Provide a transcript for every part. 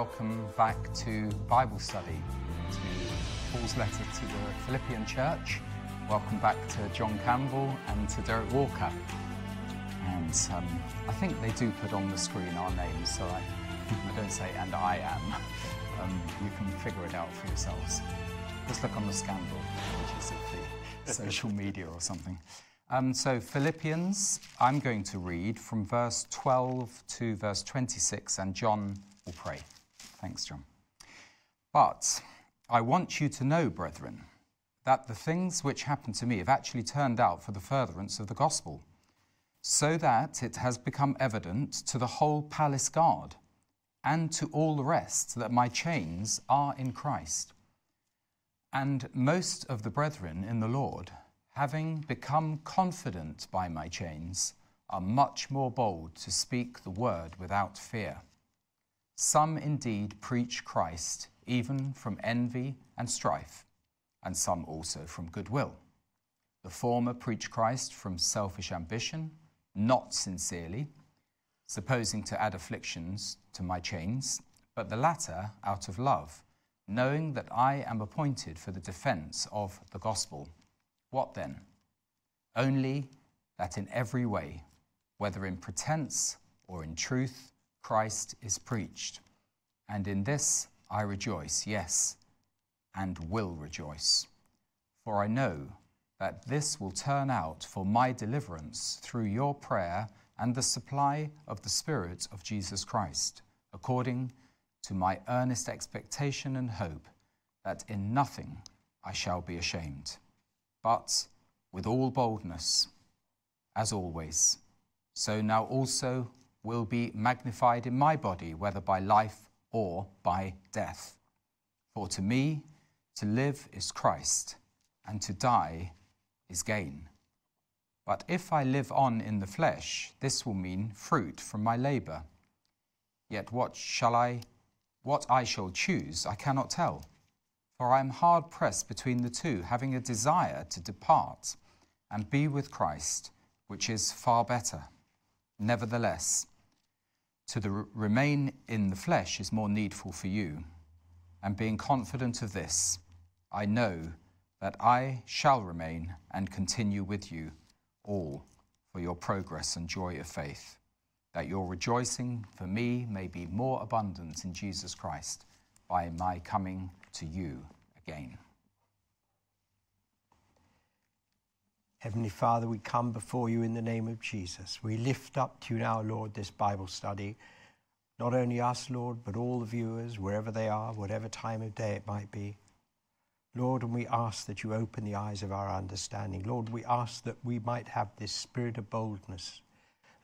welcome back to Bible study, to Paul's letter to the Philippian church. Welcome back to John Campbell and to Derek Walker. And um, I think they do put on the screen our names, so I, I don't say, and I am. Um, you can figure it out for yourselves. Just look on the scandal, which is the social media or something. Um, so, Philippians, I'm going to read from verse 12 to verse 26, and John will pray. Thanks, John. But I want you to know, brethren, that the things which happened to me have actually turned out for the furtherance of the gospel, so that it has become evident to the whole palace guard and to all the rest that my chains are in Christ. And most of the brethren in the Lord, having become confident by my chains, are much more bold to speak the word without fear. Some indeed preach Christ, even from envy and strife, and some also from goodwill. The former preach Christ from selfish ambition, not sincerely, supposing to add afflictions to my chains, but the latter out of love, knowing that I am appointed for the defense of the gospel. What then? Only that in every way, whether in pretense or in truth, Christ is preached. And in this I rejoice, yes, and will rejoice. For I know that this will turn out for my deliverance through your prayer and the supply of the Spirit of Jesus Christ, according to my earnest expectation and hope that in nothing I shall be ashamed, but with all boldness, as always, so now also will be magnified in my body, whether by life or by death. For to me, to live is Christ, and to die is gain. But if I live on in the flesh, this will mean fruit from my labor. Yet what shall I what I shall choose, I cannot tell. For I am hard pressed between the two, having a desire to depart and be with Christ, which is far better. Nevertheless, to the remain in the flesh is more needful for you. And being confident of this, I know that I shall remain and continue with you all for your progress and joy of faith, that your rejoicing for me may be more abundant in Jesus Christ by my coming to you again. Heavenly Father, we come before you in the name of Jesus. We lift up to you now, Lord, this Bible study. Not only us, Lord, but all the viewers, wherever they are, whatever time of day it might be. Lord, and we ask that you open the eyes of our understanding. Lord, we ask that we might have this spirit of boldness,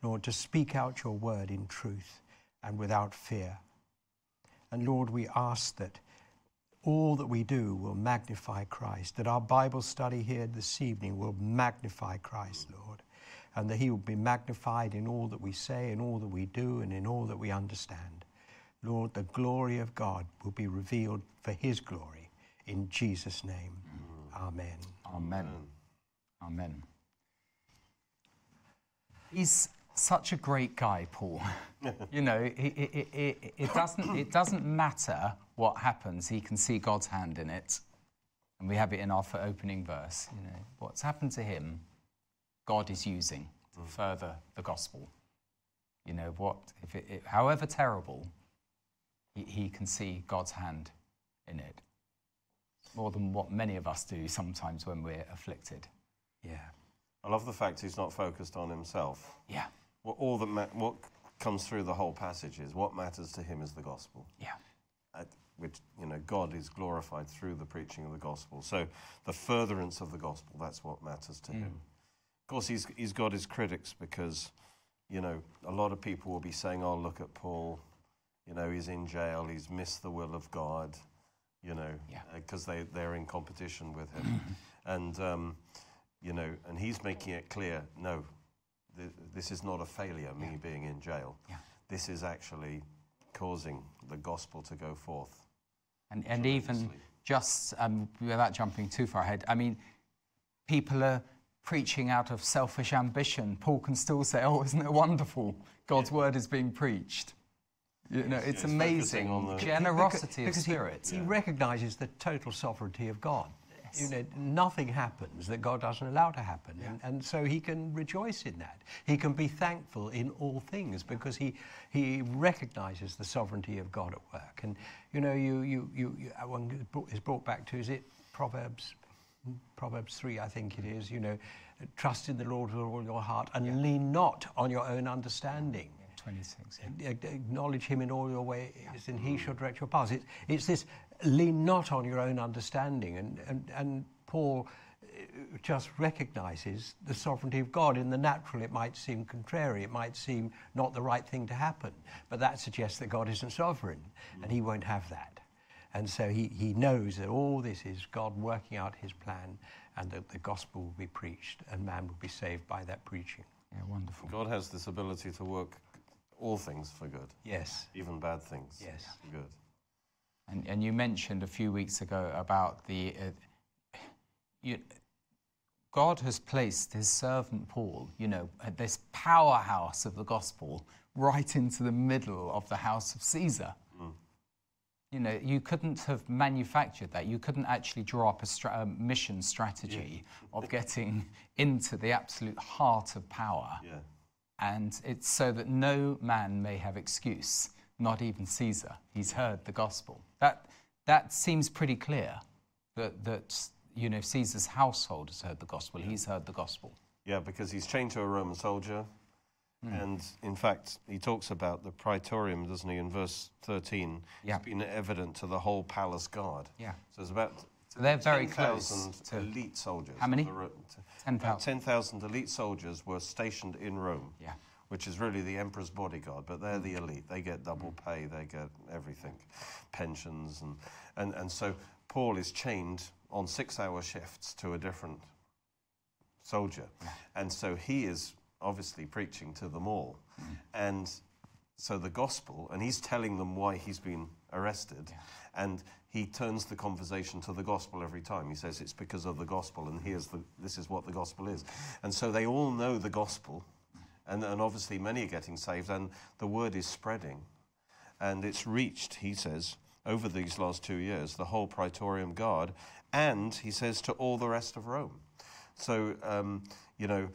Lord, to speak out your word in truth and without fear. And Lord, we ask that all that we do will magnify Christ, that our Bible study here this evening will magnify Christ, Lord, and that he will be magnified in all that we say, in all that we do, and in all that we understand. Lord, the glory of God will be revealed for his glory. In Jesus' name, Amen. Amen. Amen. He's such a great guy, Paul. you know, it, it, it, it, doesn't, it doesn't matter what happens, he can see God's hand in it. And we have it in our opening verse. You know, what's happened to him, God is using to mm. further the gospel. You know, what, if it, however terrible, he, he can see God's hand in it more than what many of us do sometimes when we're afflicted. Yeah. I love the fact he's not focused on himself. Yeah. What, all that ma- what comes through the whole passage is what matters to him is the gospel. Yeah. Uh, which, you know, God is glorified through the preaching of the gospel. So the furtherance of the gospel, that's what matters to mm. him. Of course, he's, he's got his critics because, you know, a lot of people will be saying, oh, look at Paul. You know, he's in jail. He's missed the will of God you know, because yeah. uh, they, they're in competition with him. and, um, you know, and he's making it clear no, th- this is not a failure, me yeah. being in jail. Yeah. This is actually causing the gospel to go forth. And, and even just um, without jumping too far ahead, I mean, people are preaching out of selfish ambition. Paul can still say, oh, isn't it wonderful? God's word is being preached. You know, it's it's amazing. on the- Generosity because of spirit. He, he recognizes the total sovereignty of God. You know, nothing happens that God doesn't allow to happen. And, and so he can rejoice in that. He can be thankful in all things because he, he recognizes the sovereignty of God at work. And, you know, you, you, you, you uh, one is brought- back to, is it Proverbs? Proverbs 3, I think it is, you know, trust in the Lord with all your heart and lean not on your own understanding 26. yeah. acknowledge him in all your ways, and he shall direct your paths. It, it's this lean not on your own understanding, and, and, and Paul uh, just recognizes the sovereignty of God. In the natural, it might seem contrary, it might seem not the right thing to happen, but that suggests that God isn't sovereign, and he won't have that. And so he, he knows that all this is God working out his plan, and that the gospel will be preached, and man will be saved by that preaching. Yeah, wonderful. God has this ability to work all things for good, Yes. even bad things. Yes. For good. And, and you mentioned a few weeks ago about the. Uh, you, God has placed his servant Paul, you know, at this powerhouse of the gospel, right into the middle of the house of Caesar. You know, you couldn't have manufactured that. You couldn't actually draw up a, stra- a mission strategy of getting into the absolute heart of power. Yeah. And it's so that no man may have excuse, not even Caesar. He's heard the gospel. That, that seems pretty clear that, that, you know, Caesar's household has heard the gospel. He's heard the gospel. Yeah, because he's chained to a Roman soldier. Hmm. And in fact, he talks about the praetorium, doesn't he, in verse 13? Yeah. It's been evident to the whole palace guard. Yeah. So it's about So they're very close to- elite soldiers. How many? of the Ro- t- 10,000. About 10,000 elite soldiers were stationed in Rome. Yeah. Which is really the emperor's bodyguard, but they're the mm. elite. They get double mm. pay, they get everything, pensions. And, and, and so Paul is chained on six hour shifts to a different soldier. And so he is obviously preaching to them all. Mm. And so the gospel, and he's telling them why he's been arrested. And he turns the conversation to the gospel every time. He says it's because of the gospel, and here's the, this is what the gospel is. And so they all know the gospel, and, and obviously many are getting saved, and the word is spreading. And it's reached, he says, over these last two years, the whole Praetorium Guard, and he says to all the rest of Rome. So, um, you know,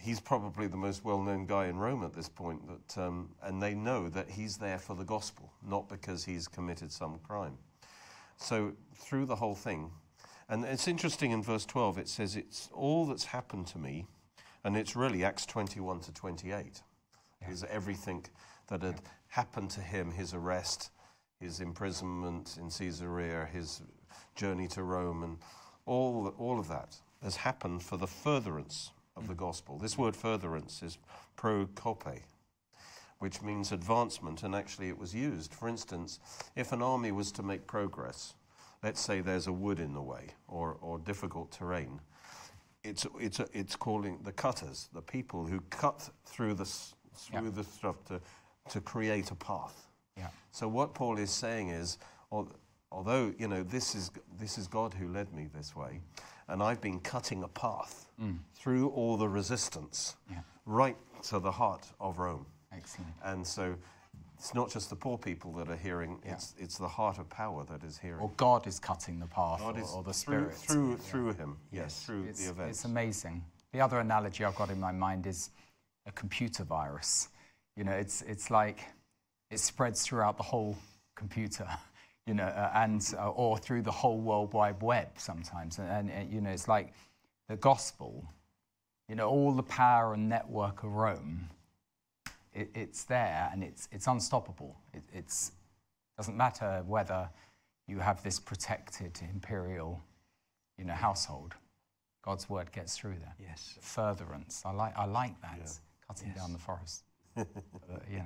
he's probably the most well-known guy in Rome at this point. That, um, and they know that he's there for the gospel, not because he's committed some crime. So through the whole thing, and it's interesting in verse 12. It says it's all that's happened to me, and it's really Acts 21 to 28. Is everything that had happened to him, his arrest, his imprisonment in Caesarea, his journey to Rome, and all, all of that has happened for the furtherance of the mm. gospel. This word furtherance is prokope, which means advancement, and actually it was used. For instance, if an army was to make progress, let's say there's a wood in the way or, or difficult terrain, it's, it's, it's calling the cutters, the people who cut through the, through Yeah. the stuff to, to create a path. Yeah. So what Paul is saying is, although you know this is this is God who led me this way, and I've been cutting a path mm. through all the resistance, Yeah. right to the heart of Rome. Excellent. And so it's not just the poor people that are hearing; it's it's the heart of power that is hearing. Or God is cutting the path, or, or the through Spirit. through through him. Yes, through It's, the events. it's amazing. The other analogy I've got in my mind is a computer virus. You know, it's, it's like it spreads throughout the whole computer, you know, uh, and, uh, or through the whole World Wide Web sometimes. And, and, and, you know, it's like the gospel, you know, all the power and network of Rome, it, it's there and it's, it's unstoppable. It it's, doesn't matter whether you have this protected imperial you know, household, God's word gets through there. Yes. Furtherance. I like, I like that. Cutting down the forest. Uh, you know,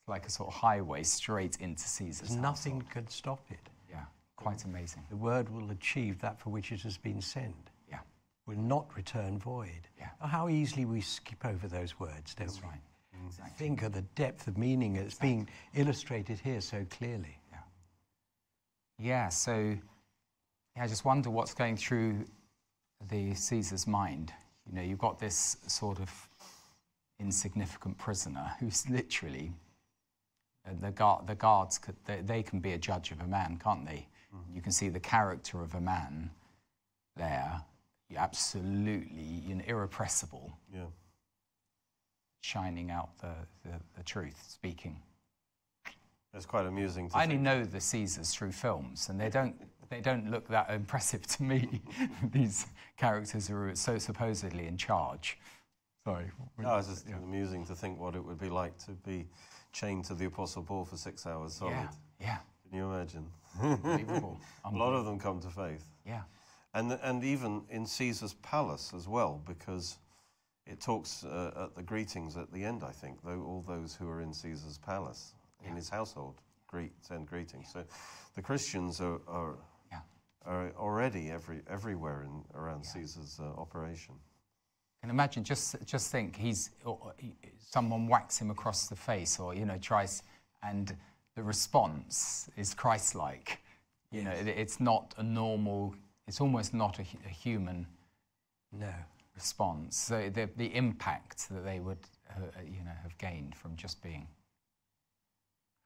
it's like a sort of highway straight into Caesar's Nothing could stop it. Yeah, quite amazing. The word will achieve that for which it has been sent, Yeah, will not return void. Yeah. Oh, How easily we skip over those words, don't that's we? right. Exactly. Think of the depth of meaning that's being illustrated here so clearly. Yeah. Yeah, so yeah, I just wonder what's going through the Caesar's mind. You know, you've got this sort of insignificant prisoner who's literally uh, the, guard, the guards, could, they, they can be a judge of a man, can't they? You can see the character of a man there, absolutely you know, irrepressible, Yeah. Shining out the, the, the truth, speaking. It's quite amusing to I only know the Caesars through films, and they don't they don't look that impressive to me. These characters who are so supposedly in charge. Sorry. No, it's just amusing to think what it would be like to be chained to the Apostle Paul for six hours solid. Yeah, yeah, Can you imagine? unbelievable. A lot of them come to faith. yeah, And, and even in Caesar's palace as well, because it talks uh, at the greetings at the end, I think, though all those who are in Caesar's palace, in his household, greet, send greetings. So the Christians are, are, yeah. are already every, everywhere in, around Caesar's uh, operation. And imagine, just just think, he's someone whacks him across the face, or you know, tries, and the response is Christ-like. You know, it, it's not a normal. It's almost not a, a human No. Response. So the the impact that they would, uh, you know, have gained from just being.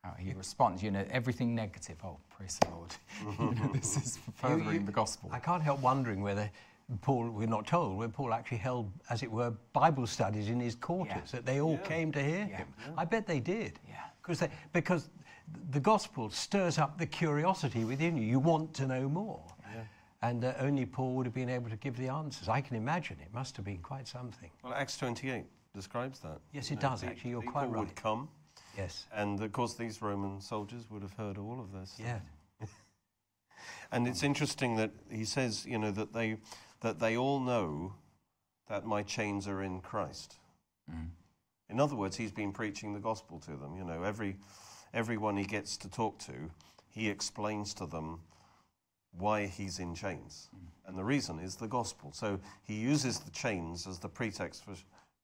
How he responds, you know, everything negative. Oh, praise the Lord! you know, this is furthering the gospel. I can't help wondering whether Paul, we're not told, whether Paul actually held, as it were, Bible studies in his quarters, Yeah. that they all came to hear Yeah. him. I bet they did. Yeah. Because they, because the gospel stirs up the curiosity within you. You want to know more. And uh, only Paul would have been able to give the answers. I can imagine it must have been quite something. Well, Acts 28 describes that. Yes, it know, does, pe- actually, you're people quite would come, Yes. and of course, these Roman soldiers would have heard all of this. Yeah. And it's interesting that he says, you know, that they, that they all know that my chains are in Christ. In other words, he's been preaching the gospel to them. You know, every, everyone he gets to talk to, he explains to them why he's in chains. Mm. And the reason is the gospel. So he uses the chains as the pretext for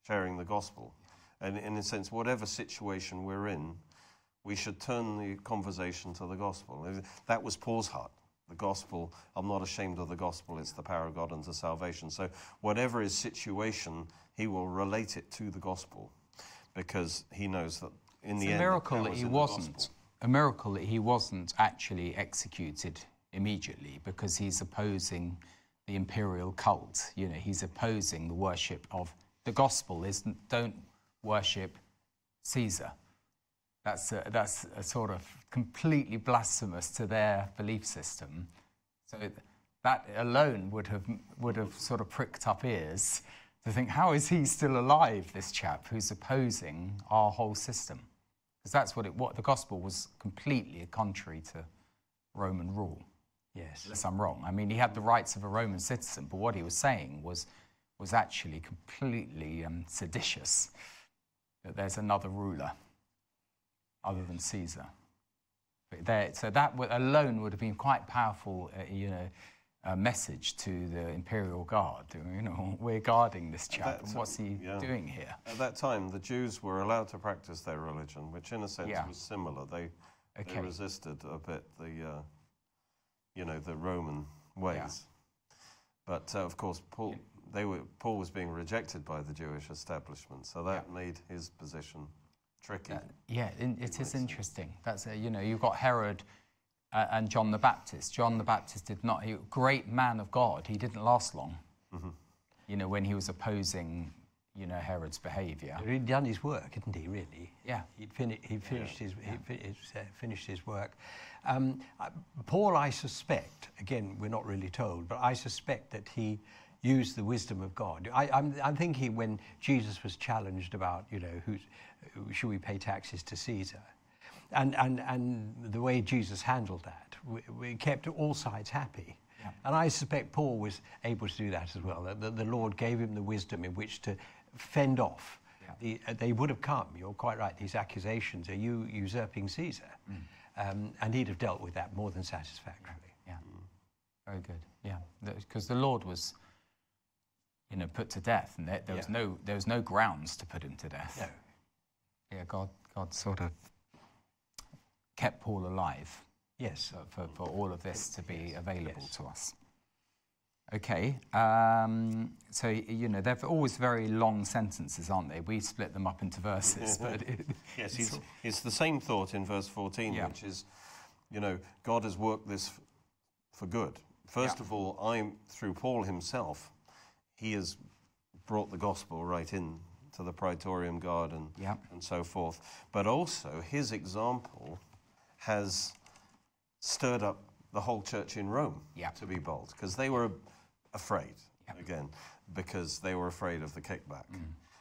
sharing the gospel. And in a sense, whatever situation we're in, we should turn the conversation to the gospel. That was Paul's heart. The gospel, I'm not ashamed of the gospel, it's the power of God unto salvation. So, whatever his situation, he will relate it to the gospel because he knows that in It's the a end, miracle that he wasn't. A miracle that he wasn't actually executed immediately because he's opposing the imperial cult. You know, he's opposing the worship of the gospel. Is don't worship Caesar. That's a, that's a sort of completely blasphemous to their belief system. So that alone would have would have sort of pricked up ears to think, how is he still alive? This chap who's opposing our whole system, because that's what it what the gospel was completely contrary to Roman rule. Yes. Unless I'm wrong. I mean, he had the rights of a Roman citizen, but what he was saying was was actually completely um, seditious. That there's another ruler other than Caesar. But there, so that would, alone would have been quite powerful, uh, you know, a message to the imperial guard. You know, we're guarding this chap, That's, and what's he yeah. doing here? At that time, the Jews were allowed to practice their religion, which in a sense Yeah. was similar. They, they resisted a bit the, uh, you know, the Roman ways. But uh, of course, Paul, they were, Paul was being rejected by the Jewish establishment, so that made his position tricky. Uh, yeah, in, it is interesting. That's a, you know, you've got Herod uh, and John the Baptist. John the Baptist did not, he, great man of God. He didn't last long. You know, when he was opposing, you know, Herod's behaviour. He'd done his work, hadn't he, really? Yeah. He'd, fini- he'd finished, his, he'd fi- he'd, uh, finished his work. Um, uh, Paul, I suspect, again, we're not really told, but I suspect that he used the wisdom of God. I, I'm, I'm thinking when Jesus was challenged about, you know, who's, who, should we pay taxes to Caesar? And, and, and the way Jesus handled that, we, we kept all sides happy. And I suspect Paul was able to do that as well. That the, the Lord gave him the wisdom in which to fend off. The, uh, they would have come, you're quite right, these accusations, are you usurping Caesar? Um, and he'd have dealt with that more than satisfactorily. Yeah, very good. Yeah, because the Lord was, you know, put to death, and there, there was Yeah. no there was no grounds to put him to death. No. Yeah, God God sort of kept Paul alive Yes. for, for, all of this to be available Yes. to us. Okay. Um, so, you know, they're always very long sentences, aren't they? We split them up into verses. but it, Yes, it's, it's the same thought in verse 14, Yeah. which is, you know, God has worked this for good. First Yeah. of all, I'm through Paul himself, he has brought the gospel right in to the Praetorium Guard and, Yeah. and so forth. But also, his example has stirred up the whole church in Rome to be bold because they were afraid, Yeah. Mm. again, because they were afraid of the kickback.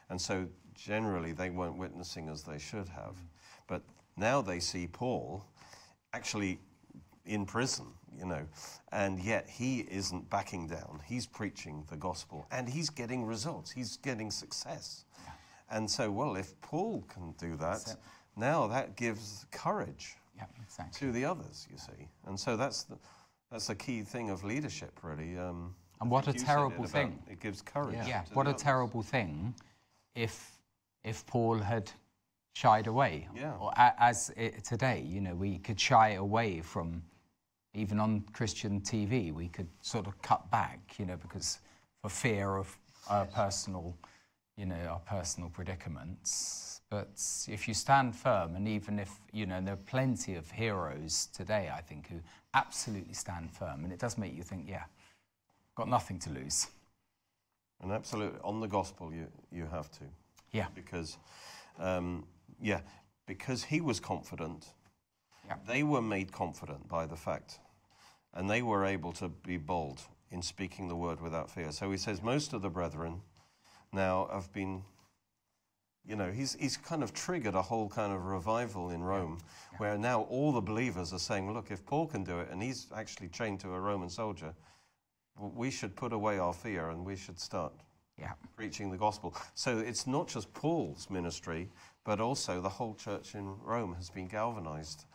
And so generally they weren't witnessing as they should have. Mm. But now they see Paul actually in prison, you know, and yet he isn't backing down. He's preaching the gospel and he's getting results, he's getting success. And so, well, if Paul can do that, it. now that gives courage yeah, exactly. to the others, you see. And so that's the, that's the key thing of leadership, really. Um, And what a terrible thing. It gives courage. Yeah, to what a others. terrible thing if if Paul had shied away. Yeah. Or a, as it, today, you know, we could shy away from even on Christian TV, we could sort of cut back, you know, because for fear of our personal, you know, our personal predicaments. But if you stand firm, and even if, you know, there are plenty of heroes today, I think, who absolutely stand firm, and it does make you think, yeah, got nothing to lose. And absolutely, on the gospel, you, you have to. Yeah. Because, um, yeah, because he was confident, Yeah. they were made confident by the fact, and they were able to be bold in speaking the word without fear. So he says, most of the brethren now have been, you know, he's, he's kind of triggered a whole kind of revival in Rome where now all the believers are saying, look, if Paul can do it and he's actually chained to a Roman soldier, we should put away our fear and we should start Yeah. preaching the gospel. So it's not just Paul's ministry, but also the whole church in Rome has been galvanized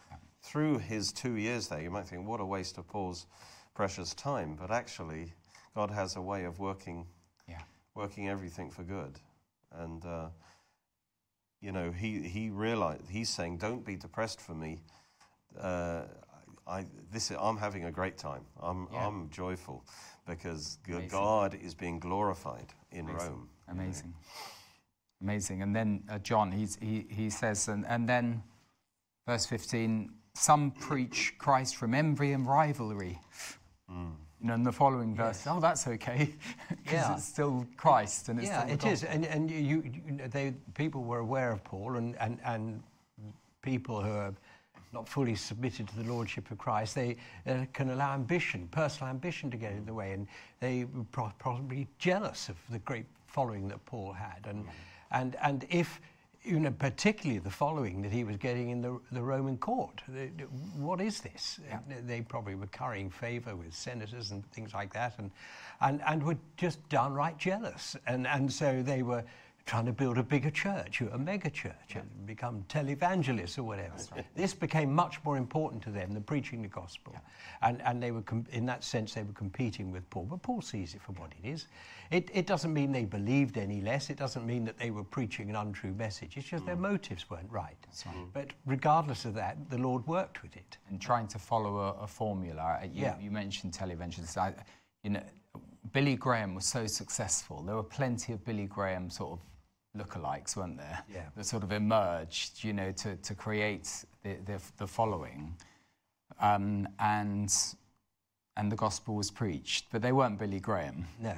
through his two years there. You might think, what a waste of Paul's precious time, but actually, God has a way of working, Yeah. working everything for good. And uh, you know, he he realized he's saying, don't be depressed for me. Uh, I this I'm having a great time. I'm Yeah. I'm joyful because Amazing. God is being glorified in Amazing. Rome. Amazing. Amazing. And then uh, John, he's, he, he says, and, and then verse 15, some preach Christ from envy and rivalry. You know, in the following verse, oh, that's okay, because Yeah. it's still Christ and it's yeah, still it is, and and you, you they people were aware of Paul, and and and people who are not fully submitted to the lordship of Christ, they uh, can allow ambition, personal ambition, to get in the way, and they were pro- probably jealous of the great following that Paul had, and mm-hmm. and and if. You know, particularly the following that he was getting in the, the Roman court. The- the- What is this? Yeah. They- They probably were currying favour with senators and things like that, and, and, and were just downright jealous. And, and so they were trying to build a bigger church, a mega church, and become televangelists or whatever. This became much more important to them than preaching the gospel. And, and they were, com- in that sense, they were competing with Paul. But Paul sees it for what it is. It, it doesn't mean they believed any less. It doesn't mean that they were preaching an untrue message. It's just their mm. motives weren't right. But regardless of that, the Lord worked with it. and trying to follow a, a formula. You, Yeah. you mentioned televangelists. I, you know, Billy Graham was so successful. There were plenty of Billy Graham sort of lookalikes, weren't there? Yeah. That sort of emerged, you know, to, to create the, the, the following. Um, and, and the gospel was preached, but they weren't Billy Graham. No.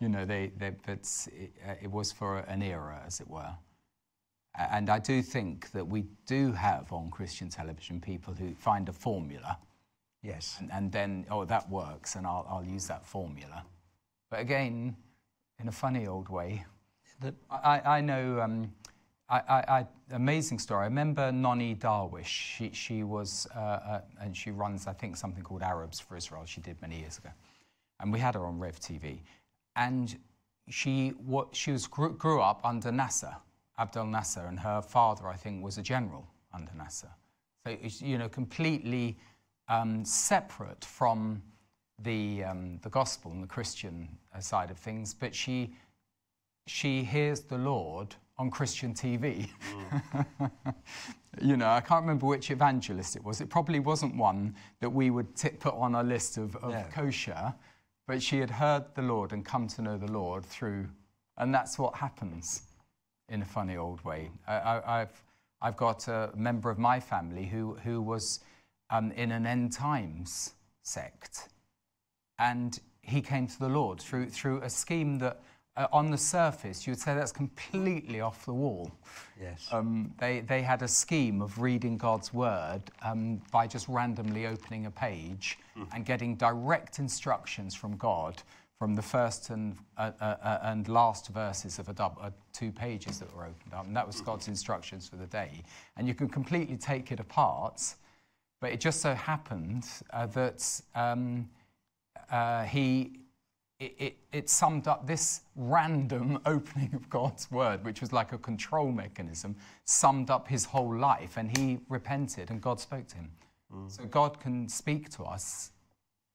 You know, they, they, but it, uh, it was for an era, as it were. And I do think that we do have on Christian television people who find a formula Yes. and, and then, oh, that works, and I'll, I'll use that formula. But again, in a funny old way, That, I, I- know, um, I, I, amazing story. I remember Nonie Darwish. She, she was, uh, uh, and she runs, I think, something called Arabs for Israel. She did many years ago. And we had her on Rev TV. And she, what, she was, grew, grew up under Nasser, Abdel Nasser, and her father, I think, was a general under Nasser. So, you know, completely um, separate from the, um, the gospel and the Christian uh, side of things. But she, she hears the Lord on Christian TV. you know, I can't remember which evangelist it was. It probably wasn't one that we would t- put on our list of, of No. kosher, but but she had heard the Lord and come to know the Lord through, and that's what happens in a funny old way. I, I, I've, I've got a member of my family who, who was um, in an end times sect, and he came to the Lord through, through a scheme that, uh, on the surface, you would say that's completely off the wall. Yes. Um, they, they had a scheme of reading God's word um, by just randomly opening a page and getting direct instructions from God from the first and, uh, uh, uh, and last verses of a dub, uh, two pages that were opened up. And that was God's instructions for the day. And you can completely take it apart, but it just so happened uh, that um, uh, he it, it, it summed up this random opening of God's word, which was like a control mechanism, summed up his whole life, and he repented, and God spoke to him. So God can speak to us,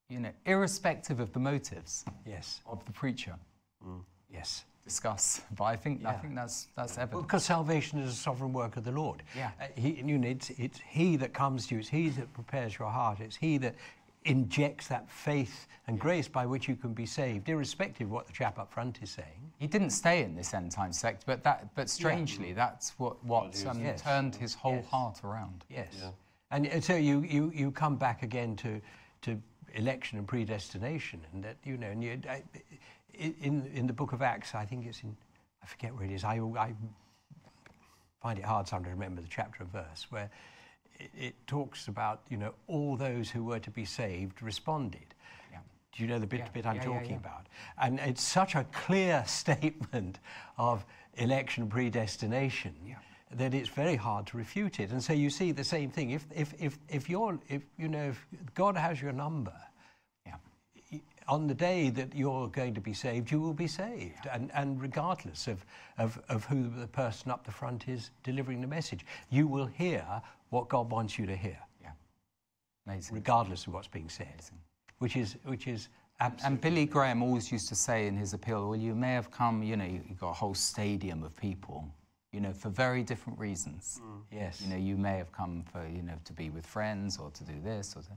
you know, irrespective of the motives Yes. of the preacher. Yes. Discuss, but I think I think that's that's Well, evident. because salvation is a sovereign work of the Lord. Yeah. Uh, he, you know, it's, it's He that comes to you. It's He that prepares your heart. It's He that injects that faith and grace by which you can be saved, irrespective of what the chap up front is saying. He didn't stay in this end time sect, but that but strangely, that's what what he was- um, Yes. turned his whole Yes. heart around. Yes. And, and so you, you, you come back again to, to election and predestination, and that, you know, and you, I, in, in the book of Acts, I think it's in, I forget where it is, I, I find it hard sometimes to remember the chapter and verse, where it, talks about, you know, all those who were to be saved responded. Yeah. Do you know the bit, Yeah, bit I'm yeah, talking about? And it's such a clear statement of election predestination that it's very hard to refute it. And so you see the same thing. If, if, if, if you're, if, you know, if God has your number, on the day that you're going to be saved, you will be saved. And, and regardless of, of, of who the person up the front is delivering the message, you will hear what God wants you to hear, Yeah. Amazing. regardless of what's being said, Amazing. which is, which is absolutely. And Billy Graham always used to say in his appeal, well, you may have come, you know, you've got a whole stadium of people, you know, for very different reasons. Mm. Yes. You know, you may have come for, you know, to be with friends or to do this or to,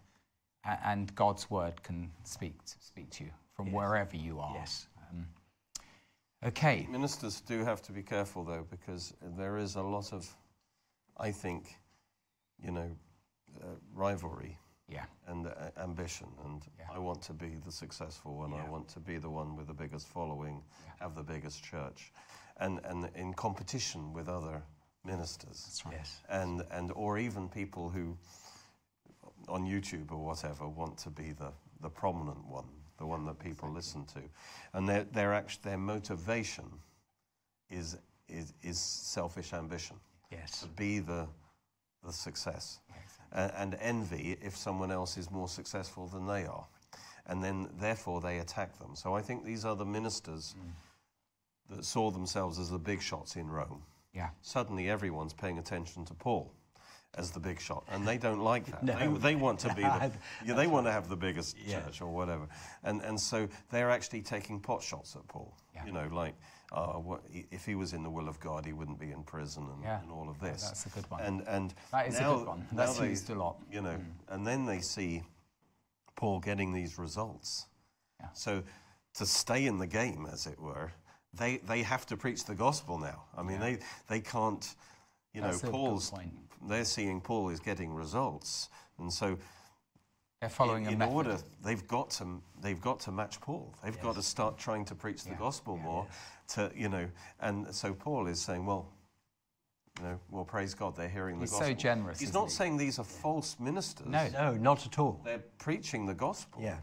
and God's word can speak to, speak to you from wherever you are. Yes. Um, okay. Ministers do have to be careful though, because there is a lot of, I think, you know, uh, rivalry Yeah. and uh, ambition. And Yeah. I want to be the successful one. I want to be the one with the biggest following, have the biggest church, and and in competition with other ministers. That's right. Yes. and and or even people who on YouTube or whatever want to be the the prominent one, the one that people listen to, and their their act, their motivation is is is selfish ambition. Yes. to be the the success, and, and envy if someone else is more successful than they are, and then therefore they attack them. So I think these are the ministers mm. that saw themselves as the big shots in Rome. Yeah. suddenly everyone's paying attention to Paul as the big shot, and they don't like that. No. They, they want to be the, yeah, they want to have the biggest Yeah. church or whatever, and and so they're actually taking pot shots at Paul. Yeah. You know, like uh, what, if he was in the will of God, he wouldn't be in prison and, and all of Yeah, this. that's a good one. And and That is a good one. That's they- used a lot. You know, and then they see Paul getting these results. Yeah. So to stay in the game, as it were, they they have to preach the gospel now. I mean, they they can't. You That's know, good Paul's. They're seeing Paul is getting results, and so They're following in, a in method. order they've got to they've got to match Paul. They've got to start trying to preach the Yeah. gospel more. To you know, and so Paul is saying, well. You know, well, praise God, they're hearing the gospel. He's so generous, He's isn't not he? saying these are false ministers. No. No, not at all. They're preaching the gospel. Yeah.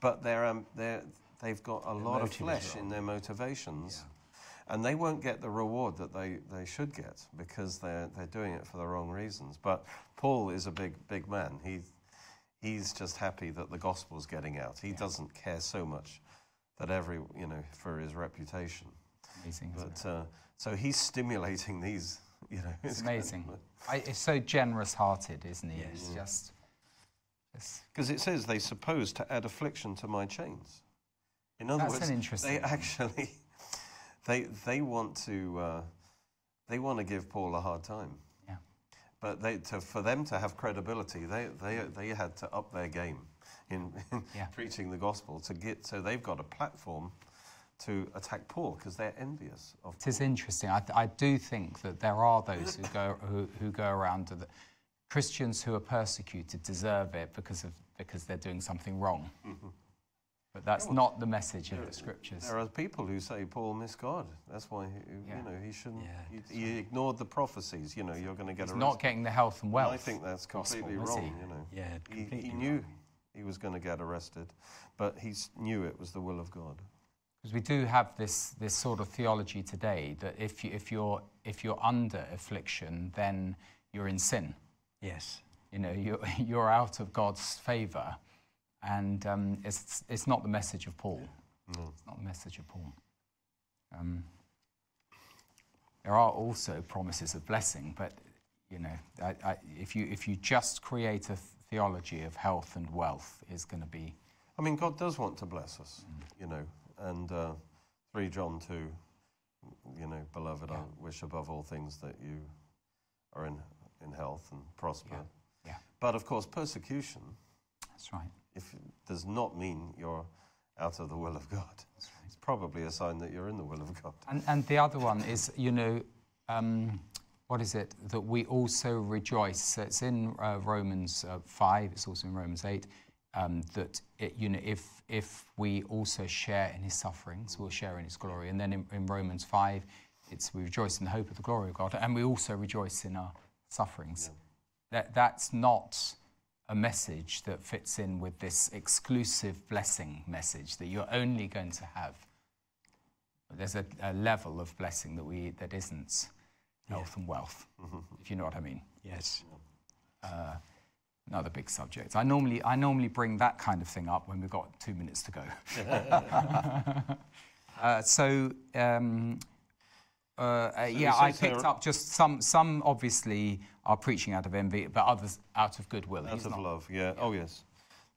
But they're, um, they're, they've got a lot of flesh in their motivations. And they won't get the reward that they, they should get because they're, they're doing it for the wrong reasons. But Paul is a big, big man. He, he's just happy that the gospel's getting out. He doesn't care so much that every, you know, for his reputation. Amazing. But uh, so he's stimulating these, you know. It's amazing. I, it's so generous-hearted, isn't he? It's just, just Because it says they suppose to add affliction to my chains. In other That's words, an interesting they actually they they want to uh, they want to give Paul a hard time. yeah. But they, to, for them to have credibility, they, they, they had to up their game. in, in Yeah. preaching the gospel to get so they've got a platform to attack Paul because they're envious of It is interesting. I, I do think that there are those who go who, who go around to the Christians who are persecuted deserve it because of because they're doing something wrong. But that's not the message of the scriptures. There are people who say Paul missed God. That's why he, Yeah. you know he shouldn't. Yeah, he, he ignored the prophecies. You know, you're going to get He's arrested. not getting the health and And wealth. I think that's gospel, completely he? wrong. You know, Yeah, he, completely he knew he was going to get arrested, but he knew it was the will of God. Because we do have this, this sort of theology today that if, you, if, you're, if you're under affliction, then you're in sin. Yes. You know, you're, you're out of God's favour. And um, it's, it's not the message of Paul. No. It's not the message of Paul. Um, there are also promises of blessing, but you know, I, I, if you if you just create a theology of health and wealth, is going to be I mean, God does want to bless us, you know, and uh, 3 John 2, you know, beloved, I wish above all things that you are in, in health and prosper. yeah, But of course, persecution that's right. If does not mean you're out of the will of God. It's probably a sign that you're in the will of God. And, and the other one is, you know, um, what is it? That we also rejoice. So it's in uh, Romans uh, 5, it's also in Romans 8, um, that, it, you know, if, if we also share in his sufferings, we'll share in his glory. And then in, in Romans 5, it's we rejoice in the hope of the glory of God, and we also rejoice in our sufferings. That, that's not a message that fits in with this exclusive blessing message that you're only going to have there's a, a level of blessing that we that isn't health and wealth, if you know what I mean. Yes. Another big subject. I normally I normally bring that kind of thing up when we've got two minutes to go. uh, so um, uh, uh, yeah, I picked up just some. Some obviously are preaching out of envy, but others out of goodwill. Out He's of not- love, yeah. Oh, yes.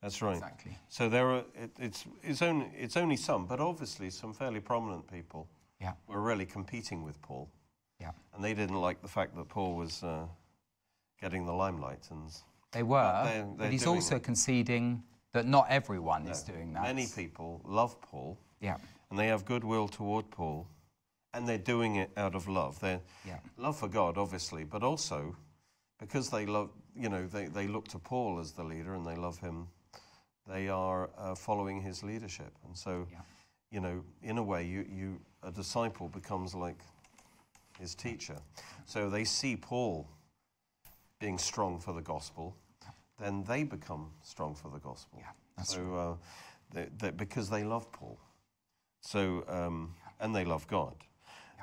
That's right. Exactly. So there are, it, it's, it's, only, it's only some, but obviously some fairly prominent people Yeah, were really competing with Paul. yeah. And they didn't like the fact that Paul was uh, getting the limelight. And They were, they're- but they're he's also it. conceding that not everyone is doing that. many people love Paul Yeah, and they have goodwill toward Paul and they're doing it out of love. They're yeah, love for God, obviously, but also because they love, you know, they, they look to Paul as the leader and they love him, they are uh, following his leadership. And so, Yeah. you know, in a way, you, you, a disciple becomes like his teacher. So they see Paul being strong for the gospel, then they become strong for the gospel. Yeah, that's so, uh, they, they, because they love Paul. So, um, and they love God.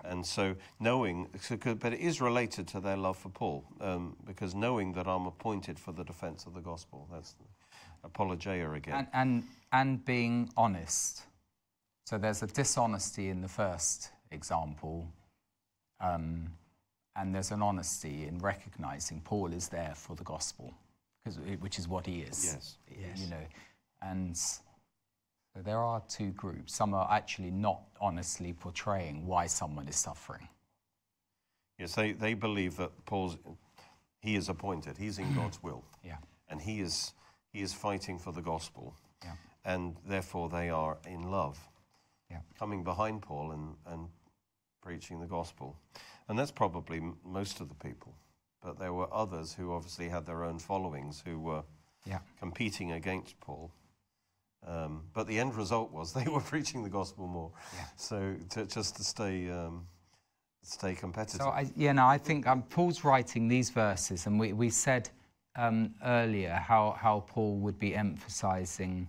And so, knowing, so but it is related to their love for Paul, um, because knowing that I'm appointed for the defense of the gospel, that's apologia again. and, and and being honest. So there's a dishonesty in the first example, um, and there's an honesty in recognizing Paul is there for the gospel, because which is what he is. Yes. y- You know, and so there are two groups. Some are actually not honestly portraying why someone is suffering. yes, they, they believe that Paul's, he is appointed, he's in God's will, Yeah, and he is, he is fighting for the gospel, yeah, and therefore they are in love. yeah. coming behind Paul and, and preaching the gospel. And that's probably m- most of the people. But there were others who obviously had their own followings who were Yeah. competing against Paul. Um, but the end result was they were preaching the gospel more. Yeah. So to, just to stay, um, stay competitive. So I, yeah, no, I think um, Paul's writing these verses, and we, we said um, earlier how, how Paul would be emphasizing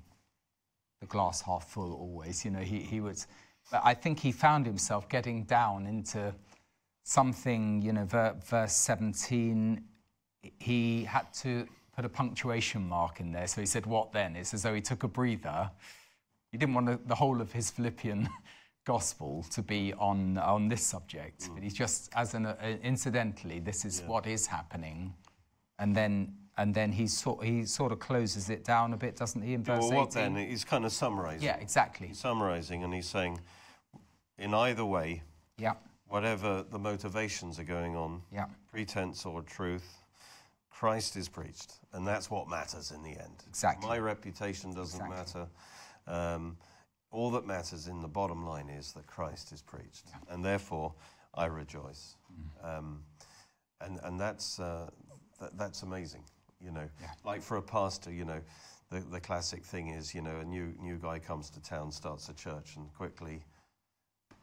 the glass half full always. You know, he, he was, but I think he found himself getting down into something, you know, ver, verse 17, he had to put a punctuation mark in there. So he said, What then? It's as though he took a breather. He didn't want the, whole of his Philippian gospel to be on, on this subject, but he's just, as an, uh, incidentally, this is what is happening. And then, and then he, sort, he sort of closes it down a bit, doesn't he, in verse well, what 18? then? He's kind of summarizing. Yeah, exactly. He's summarizing and he's saying, in either way, Yeah, whatever the motivations are going on, yeah, pretense or truth, Christ is preached, and that's what matters in the end. Exactly. My reputation doesn't Exactly. matter. Um, all that matters in the bottom line is that Christ is preached, and therefore I rejoice. Mm. Um, and and that's uh, that, that's amazing. You know, Yeah. like for a pastor, you know, the the classic thing is, you know, a new new guy comes to town, starts a church, and quickly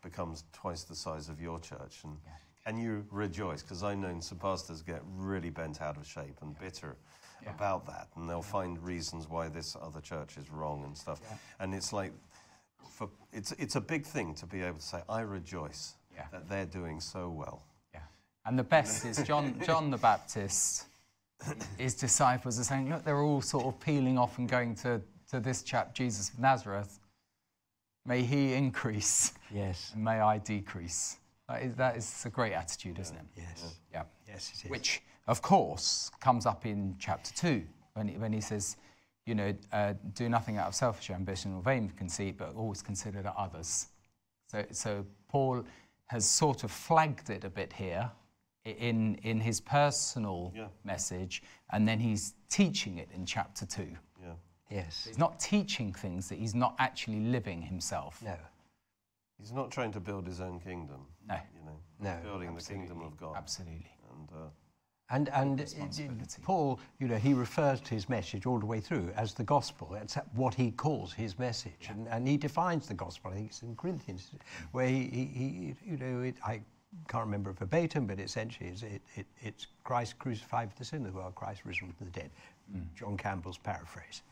becomes twice the size of your church, and Yeah. And you rejoice because I've known some pastors get really bent out of shape and bitter Yeah. about that, and they'll find reasons why this other church is wrong and stuff. Yeah. And it's like, for it's it's a big thing to be able to say, I rejoice Yeah. that they're doing so well. Yeah. And the best is John, John the Baptist, his disciples are saying, look, they're all sort of peeling off and going to, to this chap, Jesus of Nazareth. May he increase Yes. and may I decrease. That is, that is a great attitude, isn't it? Yes. Yeah. Yes, it is. Which, of course, comes up in chapter 2 when he, when he says, you know, uh, do nothing out of selfish ambition or vain conceit, but always consider the others. So, so Paul has sort of flagged it a bit here in, in his personal Yeah. message, and then he's teaching it in chapter 2. Yeah. Yes. He's not teaching things that he's not actually living himself. No. He's not trying to build his own kingdom. No. You know, No, he's building the kingdom of God. Absolutely. And uh, And, and it- it- Paul, you know, he refers to his message all the way through as the gospel. That's what he calls his message. And, and he defines the gospel. I think it's in Corinthians, where he, he, he you know, it, I can't remember verbatim, but essentially it's, it, it, it's Christ crucified for the sin of the world, Christ risen from the dead. John Campbell's paraphrase.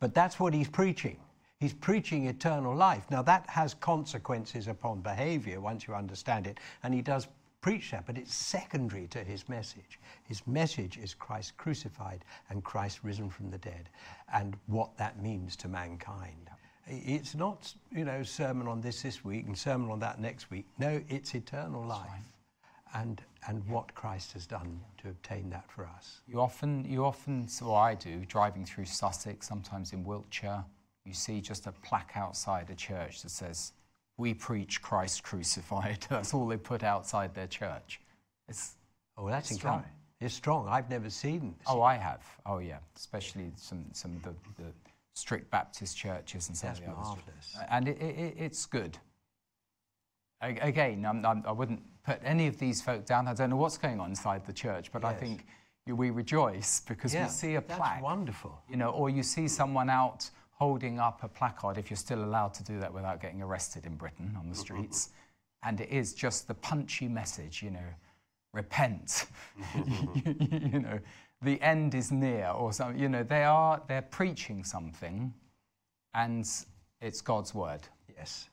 But that's what he's preaching. He's preaching eternal life. Now, that has consequences upon behavior once you understand it, and he does preach that, but it's secondary to his message. His message is Christ crucified and Christ risen from the dead, and what that means to mankind. It's not, you know, sermon on this this week and sermon on that next week. No, it's eternal life, and and what Christ has done to obtain that for us. You often, you often, so I do, driving through Sussex, sometimes in Wiltshire, you see just a plaque outside a church that says, "We preach Christ crucified." That's all they put outside their church. It's Oh, that's strong. incredible. It's strong. I've never seen. oh, I have. Oh, yeah, especially some some of the, the strict Baptist churches and some That's of the others. marvellous. And it, it, it- it's good. Again, I'm, I'm, I wouldn't put any of these folk down. I don't know what's going on inside the church, but I think we rejoice because yeah, we see a that's plaque. wonderful. you know, or you see someone out holding up a placard, if you're still allowed to do that without getting arrested in Britain on the streets, and it is just the punchy message, you know, repent, you know, the end is near, or something. You know, they are they're preaching something, and it's God's word. Yes.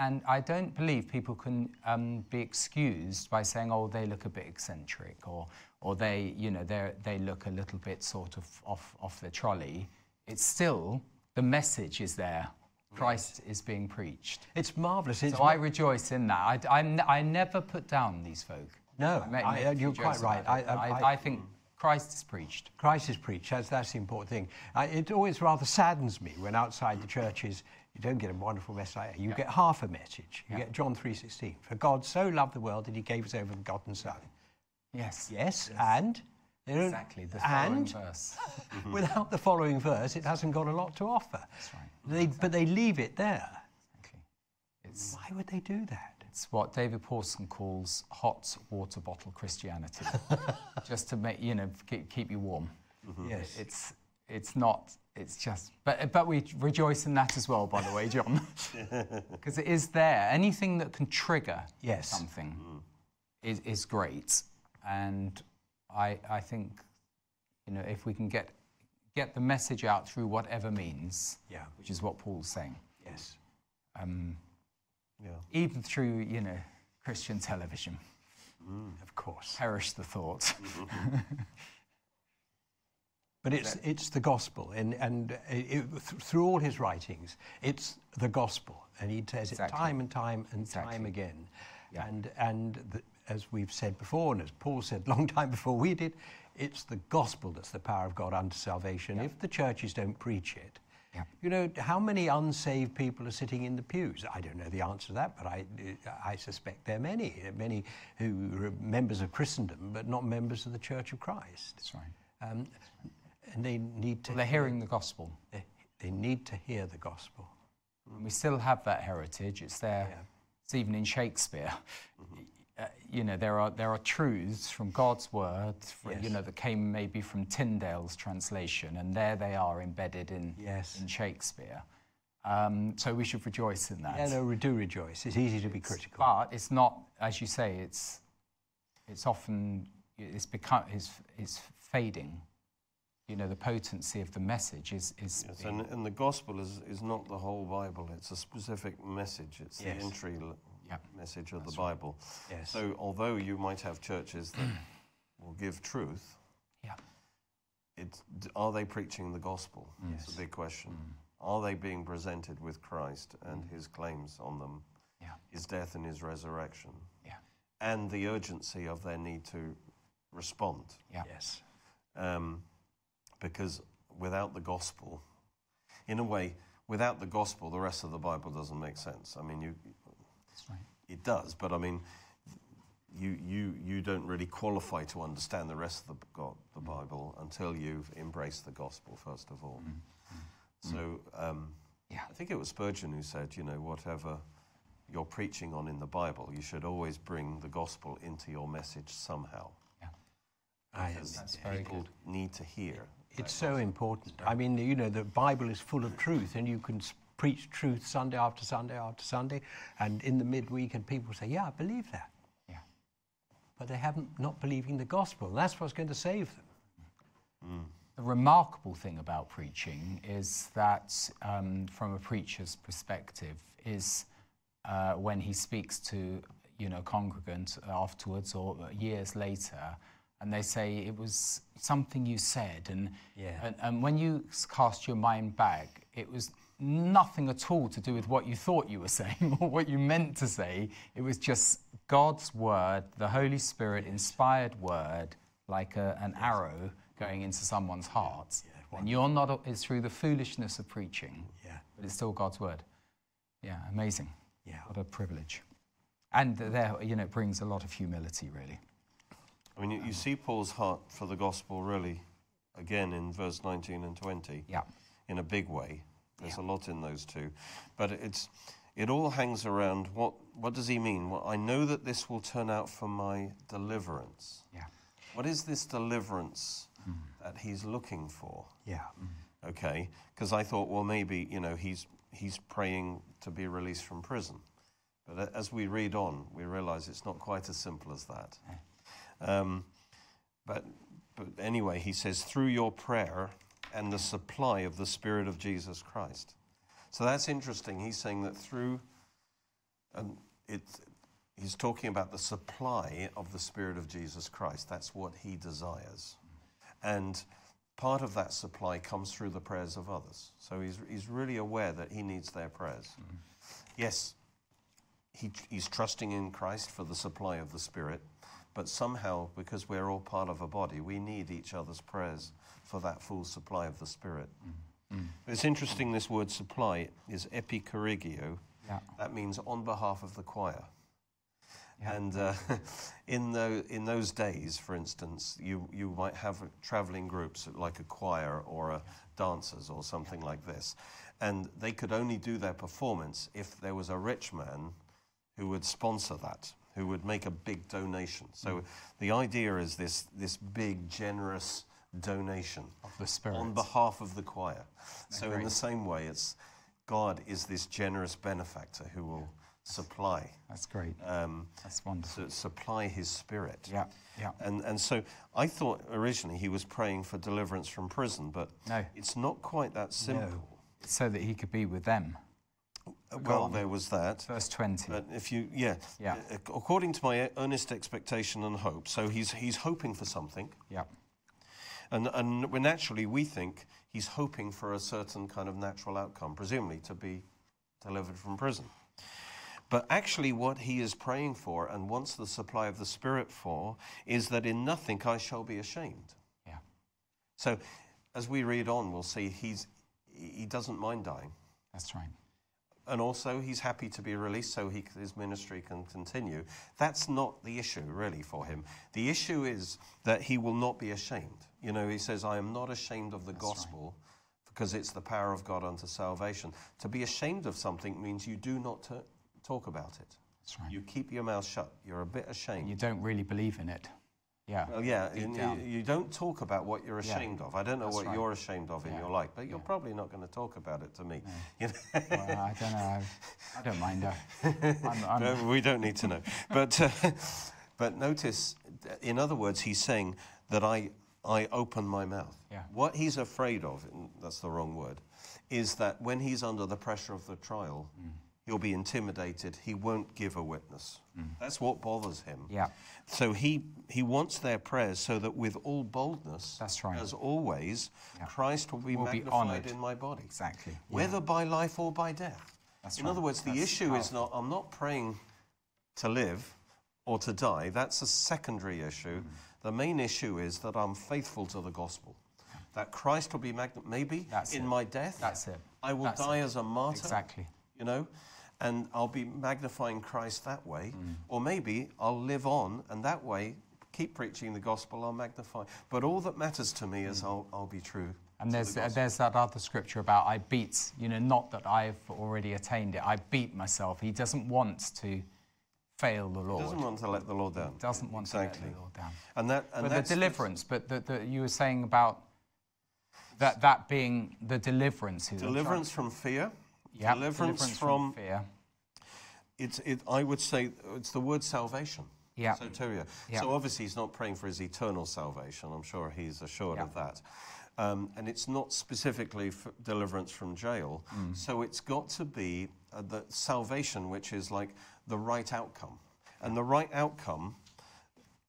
And I don't believe people can um, be excused by saying, "Oh, they look a bit eccentric," or, or they, you know, they they look a little bit sort of off off the trolley. It's still the message is there. Christ is being preached. It's marvellous. It's So I rejoice in that. I, I, I never put down these folk. No, I- uh, you're quite right. I- I- think Christ is preached. Christ is preached. That's, that's the important thing. I, it always rather saddens me when outside the churches you don't get a wonderful message like that. You get half a message. You Yeah. get John 3.16. For God so loved the world that he gave his only begotten son. Yes. Yes, and... Exactly. The following and verse. Mm-hmm. without the following verse, it hasn't got a lot to offer. That's right. They, But they leave it there. Exactly. It's Why would they do that? It's what David Pawson calls hot water bottle Christianity, just to make you know keep, keep you warm. Mm-hmm. Yes. It's it's not. It's just. But but we rejoice in that as well, by the way, John, because it is there. Anything that can trigger Yes. something mm-hmm. is is great, and I I think you know if we can get get the message out through whatever means, Yeah. which is what Paul's saying. Yes. Um, yeah. even through you know Christian television. Of course. Perish the thought. But it's, it's the gospel, and, and it, th- through all his writings, it's the gospel. And he says Exactly. it time and time and time again. Yeah. And, and the, as we've said before, and as Paul said long time before we did, it's the gospel that's the power of God unto salvation. If the churches don't preach it, Yeah. You know, how many unsaved people are sitting in the pews? I don't know the answer to that, but I, I suspect there are many. Many who are members of Christendom, but not members of the Church of Christ. That's right. Um, and they need to Well, they're hearing the gospel. they, they need to hear the gospel. And we still have that heritage. It's there. Yeah. It's even in Shakespeare. Uh, you know, there are there are truths from God's word, fr- you know, that came maybe from Tyndale's translation, and there they are embedded in Yes. in Shakespeare. Um, so we should rejoice in that. Yeah, no, we do rejoice. It's easy to be critical. But it's not, as you say, it's it's often it's become it's, it's fading. You know, the potency of the message is is Yes, and, and the gospel is, is not the whole Bible. It's a specific message. It's Yes. the entry l- Yep. message of the Bible. Yes. So although you might have churches that will give truth, yeah. it's, are they preaching the gospel? It's Yes. a big question. Are they being presented with Christ and his claims on them, Yeah. his death and his resurrection, Yeah. and the urgency of their need to respond? Yeah. Yes. um, because without the gospel, in a way, without the gospel, the rest of the Bible doesn't make sense. I mean, you, That's right. it does, but I mean, you, you, you don't really qualify to understand the rest of the, God, the Bible until you've embraced the gospel, first of all. Mm-hmm. Mm-hmm. So um, Yeah. I think it was Spurgeon who said, you know, whatever you're preaching on in the Bible, you should always bring the gospel into your message somehow. Yeah. I, Because That's very people good. need to hear. it's so important. I mean, you know, the Bible is full of truth, and you can s- preach truth Sunday after Sunday after Sunday, and in the midweek, and people say, "Yeah, I believe that," Yeah. but they haven't not believing the gospel. That's what's going to save them. The remarkable thing about preaching is that, um, from a preacher's perspective, is uh, when he speaks to you know congregant afterwards or years later, and they say it was something you said, and Yeah. and, and when you cast your mind back, it was nothing at all to do with what you thought you were saying or what you meant to say. It was just God's word, the Holy Spirit inspired word, like a, an arrow going into someone's heart. and you're not, it's through the foolishness of preaching, Yeah, but it's still God's word. Yeah, amazing. yeah. What a privilege. And there, you know, it brings a lot of humility, really. I mean, you, you um, see Paul's heart for the gospel really, again in verse 19 and 20, Yeah. in a big way. There's a lot in those two. But it's, it all hangs around what, what does he mean? Well, I know that this will turn out for my deliverance. Yeah. What is this deliverance hmm. that he's looking for? Yeah. Hmm. Okay, because I thought, well, maybe you know he's he's praying to be released from prison, but as we read on, we realize it's not quite as simple as that. Eh. Um, but but anyway, he says through your prayer and the supply of the Spirit of Jesus Christ. So that's interesting. He's saying that through, and it, he's talking about the supply of the Spirit of Jesus Christ. That's what he desires. And part of that supply comes through the prayers of others. So he's, he's really aware that he needs their prayers. Mm-hmm. Yes, he, he's trusting in Christ for the supply of the Spirit, but somehow, because we're all part of a body, we need each other's prayers for that full supply of the Spirit. Mm. Mm. It's interesting, this word supply is epichoregia. Yeah. That means on behalf of the choir. Yeah. And uh, in, the, in those days, for instance, you, you might have traveling groups like a choir or a dancers or something like this. And they could only do their performance if there was a rich man who would sponsor that, who would make a big donation. So mm. the idea is this, this big, generous donation Of the Spirit. on behalf of the choir. So in the same way, it's God is this generous benefactor who will supply, That's great. um, That's wonderful. supply His Spirit. Yeah, yeah. And and so I thought originally he was praying for deliverance from prison, but No. it's not quite that simple. No. So that he could be with them. Well, there was that. Verse 20. But if you, yeah, Yeah. According to my earnest expectation and hope, so he's he's hoping for something, yeah. And and we naturally we think he's hoping for a certain kind of natural outcome, presumably to be delivered from prison. But actually, what he is praying for and wants the supply of the Spirit for is that in nothing I shall be ashamed. Yeah. So, as we read on, we'll see he's he doesn't mind dying. That's right. And also, he's happy to be released so he, his ministry can continue. That's not the issue, really, for him. The issue is that he will not be ashamed. You know, he says, I am not ashamed of the gospel because it's the power of God unto salvation. To be ashamed of something means you do not t- talk about it. That's right. You keep your mouth shut. You're a bit ashamed. You don't really believe in it. Yeah. Well, yeah, you, you don't talk about what you're Yeah. ashamed of. I don't know That's what right. you're ashamed of in Yeah. your life, but you're Yeah. probably not going to talk about it to me. You know? Well, I don't know. I, I don't mind. I'm, I'm, No, we don't need to know. But, uh, but notice, in other words, he's saying that I, I open my mouth. Yeah. What he's afraid of, that's the wrong word, is that when he's under the pressure of the trial, Mm. He'll be intimidated. He won't give a witness. That's what bothers him. Mm. Yeah. So he, he wants their prayers so that with all boldness, That's right. as always, Yeah. Christ will be Will magnified honoured. in my body exactly. Yeah. whether by life or by death. That's In right. other words, the That's issue is not, I'm not praying to live or to die. That's a secondary issue. Mm. The main issue is that I'm faithful to the gospel. That Christ will be magn- maybe That's in it. my death. That's it. I will That's die it. as a martyr. Exactly. You know, and I'll be magnifying Christ that way. Mm. Or maybe I'll live on and that way keep preaching the gospel, I'll magnify. But all that matters to me Mm. is I'll, I'll be true. And there's, the uh, there's that other scripture about I beat, you know, not that I've already attained it, I beat myself. He doesn't want to fail the Lord. doesn't want to let the Lord down. He Doesn't want exactly. to let the Lord down. And that and But the deliverance, but the, the, you were saying about that, that being the deliverance. Deliverance from fear. Yeah, deliverance, from, fear. it's it I would say it's the word salvation. Yeah. Soteria. Yeah. So obviously he's not praying for his eternal salvation. I'm sure he's assured Yeah. of that. Um, and it's not specifically for deliverance from jail. Mm. So it's got to be uh, the salvation, which is like the right outcome. And the right outcome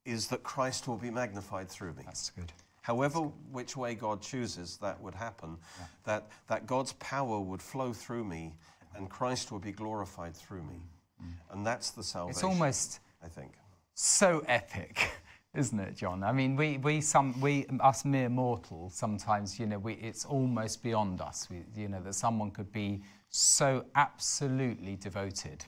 is that Christ will be magnified through me. That's good. However, which way God chooses that would happen, that, that God's power would flow through me and Christ would be glorified through me. Mm. And that's the salvation. It's almost I think. so epic, isn't it, John? I mean, we, we, some, we us mere mortals, sometimes, you know, we, it's almost beyond us, we, you know, that someone could be so absolutely devoted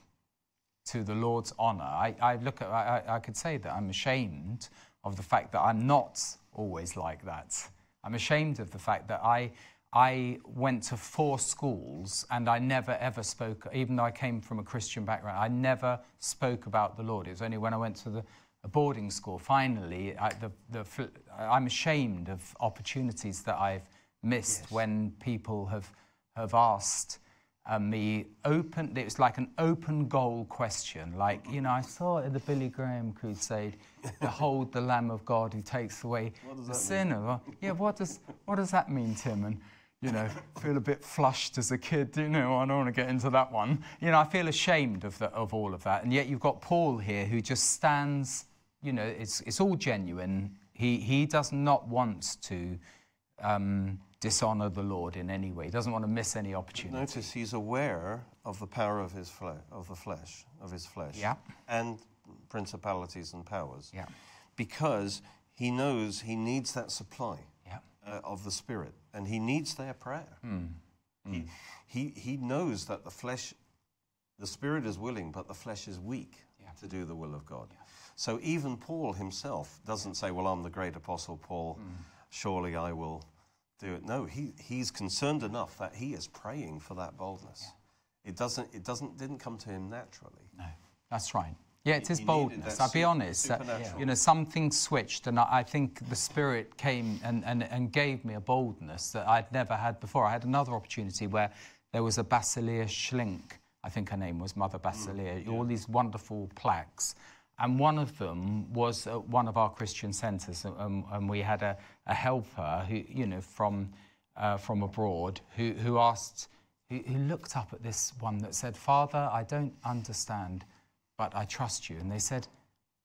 to the Lord's honour. I, I look at, I I could say that I'm ashamed of the fact that I'm not always like that. I'm ashamed of the fact that I, I went to four schools and I never ever spoke, even though I came from a Christian background, I never spoke about the Lord. It was only when I went to the, a boarding school, finally, I, the, the, I'm ashamed of opportunities that I've missed when people have, have asked um, me open, it was like an open goal question. Like, you know, I saw it at the Billy Graham crusade, behold the Lamb of God who takes away the sin of, yeah, what does, what does that mean, Tim? And, you know, feel a bit flushed as a kid, you know, I don't want to get into that one. You know, I feel ashamed of, the, of all of that. And yet you've got Paul here who just stands, you know, it's, it's all genuine. He, he does not want to um, dishonor the Lord in any way. He doesn't want to miss any opportunity. Notice he's aware of the power of his flesh, of the flesh, of his flesh, Yeah. and principalities and powers. Yeah. Because he knows he needs that supply Yeah. uh, of the Spirit, and he needs their prayer. Hmm. He, he, he knows that the flesh, the Spirit is willing, but the flesh is weak Yeah. to do the will of God. So even Paul himself doesn't say, Well, I'm the great apostle Paul, Hmm. surely I will do it. No, he, he's concerned enough that he is praying for that boldness. It doesn't, it doesn't, didn't come to him naturally. No, that's right. Yeah, it He- is he boldness. I'll be honest. uh, you know, something switched, and I, I think the Spirit came and, and, and gave me a boldness that I'd never had before. I had another opportunity where there was a Basilea Schlink, I think her name was Mother Basilea, all these wonderful plaques. And one of them was at one of our Christian centres, and, um, and we had a, a helper who, you know, from, uh, from abroad who, who asked, who, who looked up at this one that said, Father, I don't understand but I trust you. And they said,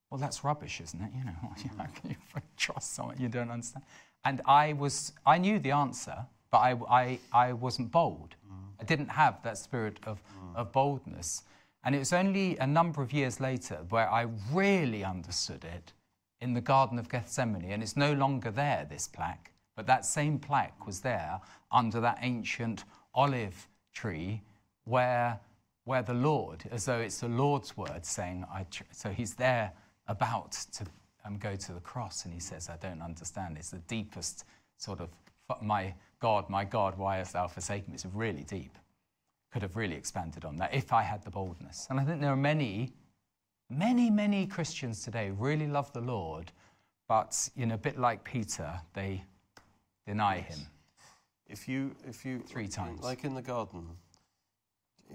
well, that's rubbish, isn't it? You know, how can you trust someone you don't understand? And I was, I knew the answer, but I, I, I wasn't bold. Mm. I didn't have that spirit of, mm. of boldness. And it was only a number of years later where I really understood it in the Garden of Gethsemane. And it's no longer there, this plaque, But that same plaque was there under that ancient olive tree where, where the Lord, as though it's the Lord's word saying, so he's there about to um, go to the cross and he says, I don't understand. It's the deepest sort of, my God, my God, why hast thou forsaken me? It's really deep. Could have really expanded on that if I had the boldness. And I think there are many, many, many Christians today really love the Lord, but you know, a bit like Peter, they deny him. If you, if you, Three times. like in the garden,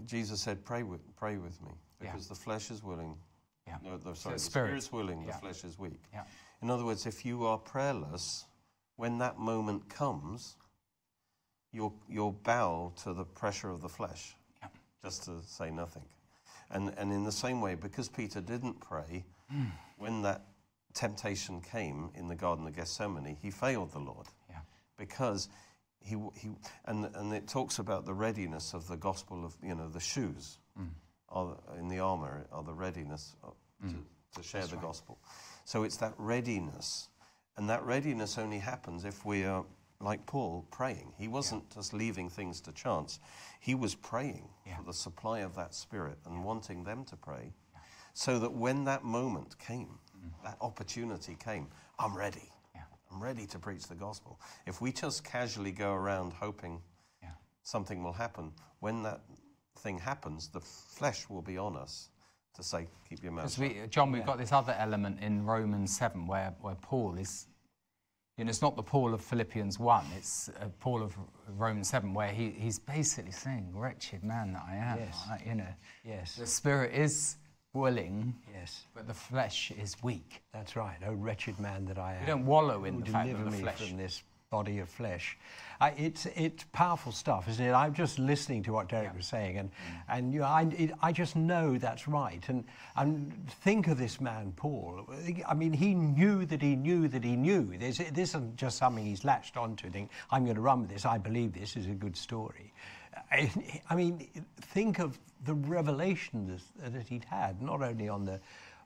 Jesus said, "Pray with, pray with me, Yeah. because the flesh is willing. Yeah. No, the, sorry, the spirit. spirit's willing, Yeah. the flesh is weak. Yeah. In other words, if you are prayerless, when that moment comes, you'll, you'll bow to the pressure of the flesh, Yeah. just to say nothing. And, and in the same way, because Peter didn't pray, Hmm. when that temptation came in the Garden of Gethsemane, he failed the Lord Yeah. because he, he and, and it talks about the readiness of the gospel of, you know, the shoes Mm. are in the armor are the readiness of, to, to share the gospel. So it's that readiness. And that readiness only happens if we are, like Paul, praying. He wasn't just leaving things to chance, he was praying Yeah. for the supply of that spirit and wanting them to pray so that when that moment came, mm-hmm. that opportunity came, I'm ready. Yeah. I'm ready to preach the gospel. If we just casually go around hoping Yeah. something will happen, when that thing happens, the flesh will be on us to say, keep your mouth shut. we, John, we've got this other element in Romans 7 where, where Paul is, you know, it's not the Paul of Philippians 1, it's uh, Paul of Romans 7 where he, he's basically saying, wretched man that I am. Yes. I- you know, Yes. the spirit is willing, Yes. but the flesh is weak. That's right. Oh, wretched man that I am. We don't wallow in Who the fact that the flesh. from this body of flesh. I, it's, it's powerful stuff, isn't it? I'm just listening to what Derek was saying, and, mm. and you know, I, it, I just know that's right. And, and think of this man, Paul. I mean, he knew that he knew that he knew. There's, this isn't just something he's latched onto, think, I'm going to run with this, I believe this is a good story. I, I mean, think of the revelation that, that he'd had, not only on the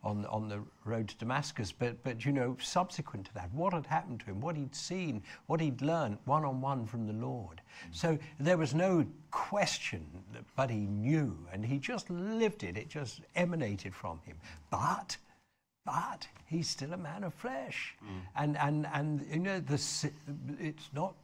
on, on the road to Damascus, but, but you know, subsequent to that, what had happened to him, what he'd seen, what he'd learned one on one from the Lord. Mm. So there was no question, that, but he knew, and he just lived it, it just emanated from him. But but he's still a man of flesh. Mm. And, and, and, you know, the, it's not,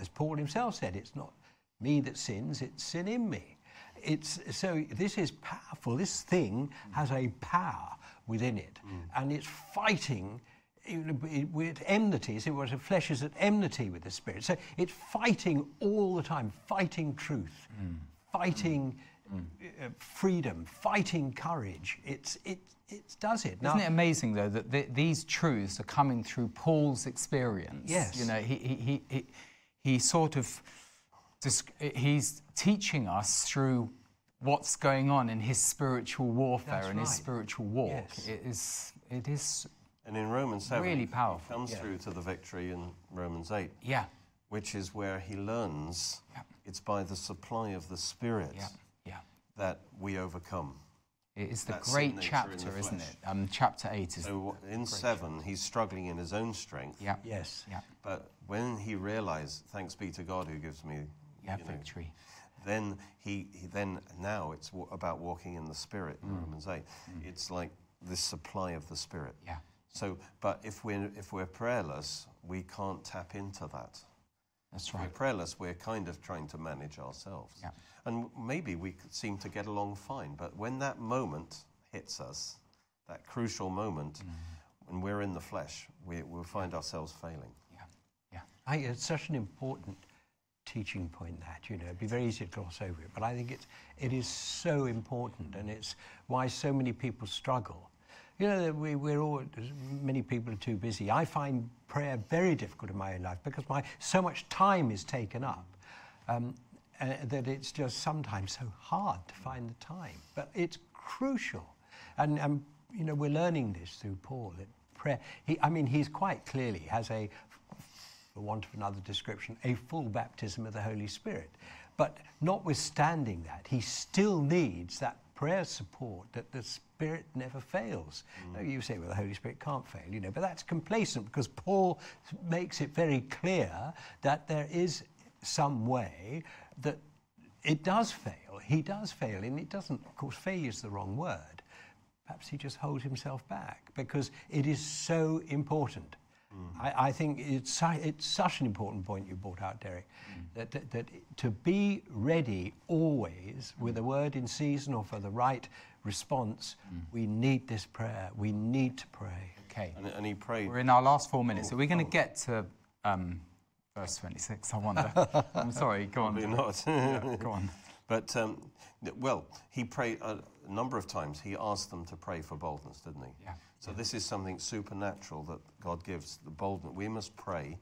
as Paul himself said, it's not me that sins, it's sin in me. It's, so this is powerful. This thing mm. has a power within it, hmm. and it's fighting you know, it- with enmity. It was flesh is at enmity with the spirit. So it's fighting all the time, fighting truth, hmm. Hmm. fighting uh, freedom, fighting courage. It's, it, it does it. Now, Isn't it amazing though that th- these truths are coming through Paul's experience? Yes. You know, he he he, he sort of he's teaching us through what's going on in his spiritual warfare That's and his spiritual walk. Yes. It is it is And in Romans 7, Really he powerful. comes Yeah. through to the victory in Romans 8, yeah which is where he learns Yeah. it's by the supply of the Spirit yeah yeah. that we overcome. It is the That great chapter, the isn't it? Um, chapter eight is So in 7, he's struggling in his own strength. yeah yes. yeah But when he realized, thanks be to God who gives me yeah you know, victory. Then he, he then now it's wa- about walking in the spirit in Mm. Romans 8 it's like this supply of the spirit Yeah. so but if we're if we're prayerless we can't tap into that That's if we're right. prayerless we're kind of trying to manage ourselves Yeah. and maybe we seem to get along fine but when that moment hits us that crucial moment Mm. when we're in the flesh we, we'll find ourselves failing Yeah yeah. I it's such an important teaching point that you know it'd be very easy to gloss over it, but I think it's it is so important, and it's why so many people struggle. You know, that we, we're all many people are too busy. I find prayer very difficult in my own life because my so much time is taken up. Um, uh, that it's just sometimes so hard to find the time, but it's crucial, and, and you know we're learning this through Paul. That prayer, he, I mean, he's quite clearly has a for want of another description, a full baptism of the Holy Spirit. But notwithstanding that, he still needs that prayer support that the Spirit never fails. Mm. No, you say, well, the Holy Spirit can't fail, you know, but that's complacent because Paul makes it very clear that there is some way that it does fail. He does fail, and it doesn't, of course, failure is the wrong word. Perhaps he just holds himself back because it is so important. I, I think it's, su- it's such an important point you brought out, Derek, that, that, that to be ready always with a word in season or for the right response, we need this prayer. We need to pray. Okay. And, and he prayed. We're in our last four minutes. Are we going to get to um, verse 26? I wonder. I'm sorry. Go on. Probably not. Yeah, go on. But, um, well, he prayed a, a number of times. He asked them to pray for boldness, didn't he? Yeah. So this is something supernatural that God gives, the boldness. We must pray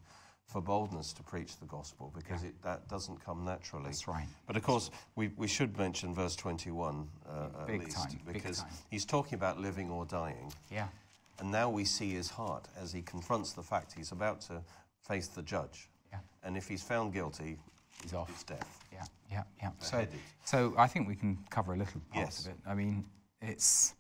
for boldness to preach the gospel because it, that doesn't come naturally. That's right. But of course, we, we should mention verse 21 uh, Big at least time, big because time. he's talking about living or dying. Yeah. And now we see his heart as he confronts the fact he's about to face the judge. Yeah. And if he's found guilty, He's off. it's death. Yeah, yeah, yeah. So, so I think we can cover a little part Yes. of it. I mean, it's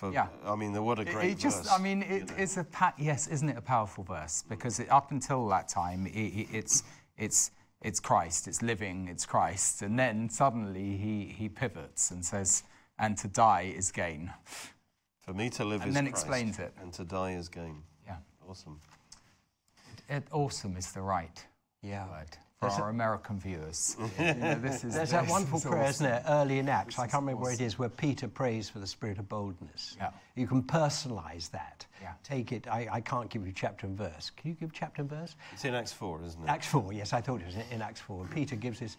For, Yeah. I mean, what a it- great it just. verse, I mean, you know. it's a pa- yes, isn't it a powerful verse? Because it, up until that time, it, it, it's it's it's Christ, it's living, it's Christ, and then suddenly he he pivots and says, "And to die is gain." For me to live is gain. and is then Christ, explains it. and to die is gain. Yeah, Awesome. it, awesome is the right Yeah. word for There's a- our American viewers. You know, this is There's that wonderful is prayer, awesome. isn't there, early in Acts? I can't remember where it is, where Peter prays for the spirit of boldness. Yeah. You can personalize that. Yeah. Take it. I, I can't give you chapter and verse. Can you give chapter and verse? It's in Acts 4, isn't it? Acts 4, yes, I thought it was in- in Acts 4. Peter gives this,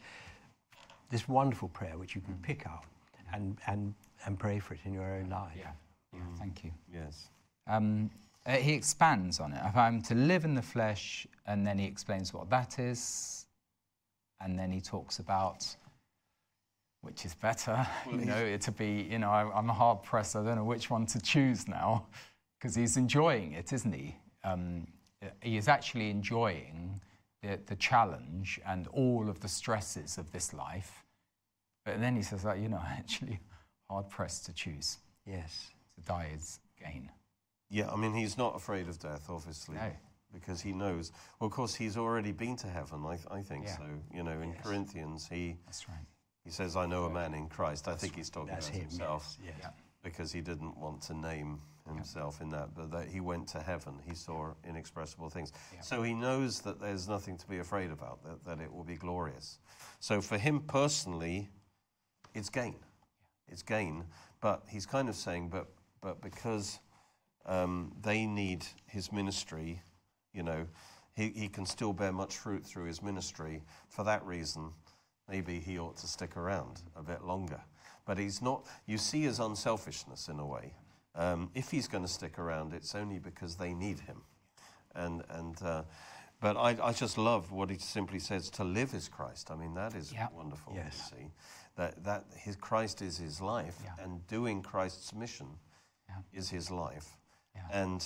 this wonderful prayer which you can pick out and, and, and pray for it in your own life. Yeah, yeah. Thank you. yes. Um, uh, he expands on it. If I'm to live in the flesh, and then he explains what that is, and then he talks about which is better. you know, it to be. You know, I, I'm hard pressed. I don't know which one to choose now, because he's enjoying it, isn't he? Um, he is actually enjoying the, the challenge and all of the stresses of this life. But then he says, like, you know, actually hard pressed to choose. Yes. To die is gain. Yeah, I mean, he's not afraid of death, obviously. No. Because he knows. Well, of course, he's already been to heaven, I, th- I think Yeah. so. You know, in Yes. Corinthians, he, That's right. he says, I know a man in Christ. I think he's talking about him. himself Yes. Yeah. because he didn't want to name himself in that, but that he went to heaven. He saw inexpressible things. Yeah. So he knows that there's nothing to be afraid about, that, that it will be glorious. So for him personally, it's gain. It's gain. But he's kind of saying, but, but because um, they need his ministry, you know, he, he can still bear much fruit through his ministry. For that reason, maybe he ought to stick around a bit longer. But he's not, you see his unselfishness in a way. Um, if he's going to stick around, it's only because they need him. And, and, uh, but I, I just love what he simply says to live is Christ. I mean, that is Yeah. wonderful Yes. to see. That, that his Christ is his life, Yeah. and doing Christ's mission Yeah. is his life. And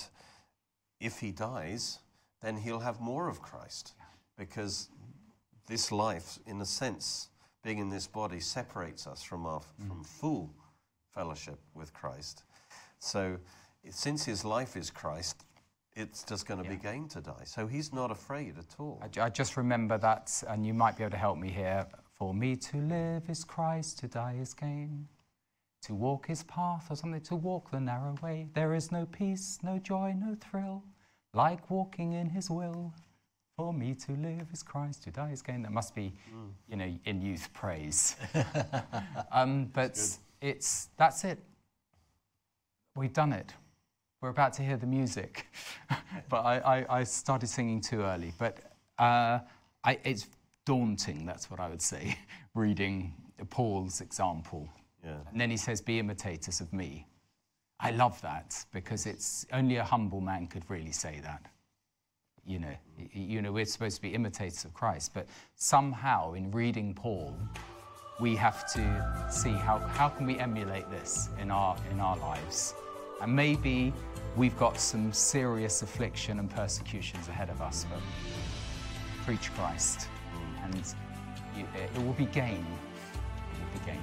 if he dies, then he'll have more of Christ. Because this life, in a sense, being in this body, separates us from, our, Mm. from full fellowship with Christ. So, since his life is Christ, it's just going to be gain to die. So, he's not afraid at all. I, I just remember that, and you might be able to help me here. For me to live is Christ, to die is gain. To walk his path or something, to walk the narrow way. There is no peace, no joy, no thrill, like walking in his will. For me to live is Christ, to die is gain. That must be, you know, in youth praise. um, but it's that's it. We've done it. We're about to hear the music, but I, I, I started singing too early. But uh, I, it's daunting. That's what I would say. Reading Paul's example, Yeah. and then he says, "Be imitators of me." I love that because it's only a humble man could really say that. You know, you know, we're supposed to be imitators of Christ, but somehow in reading Paul, we have to see how, how can we emulate this in our in our lives? And maybe we've got some serious affliction and persecutions ahead of us but preach christ and you, it will be gain. It will be gain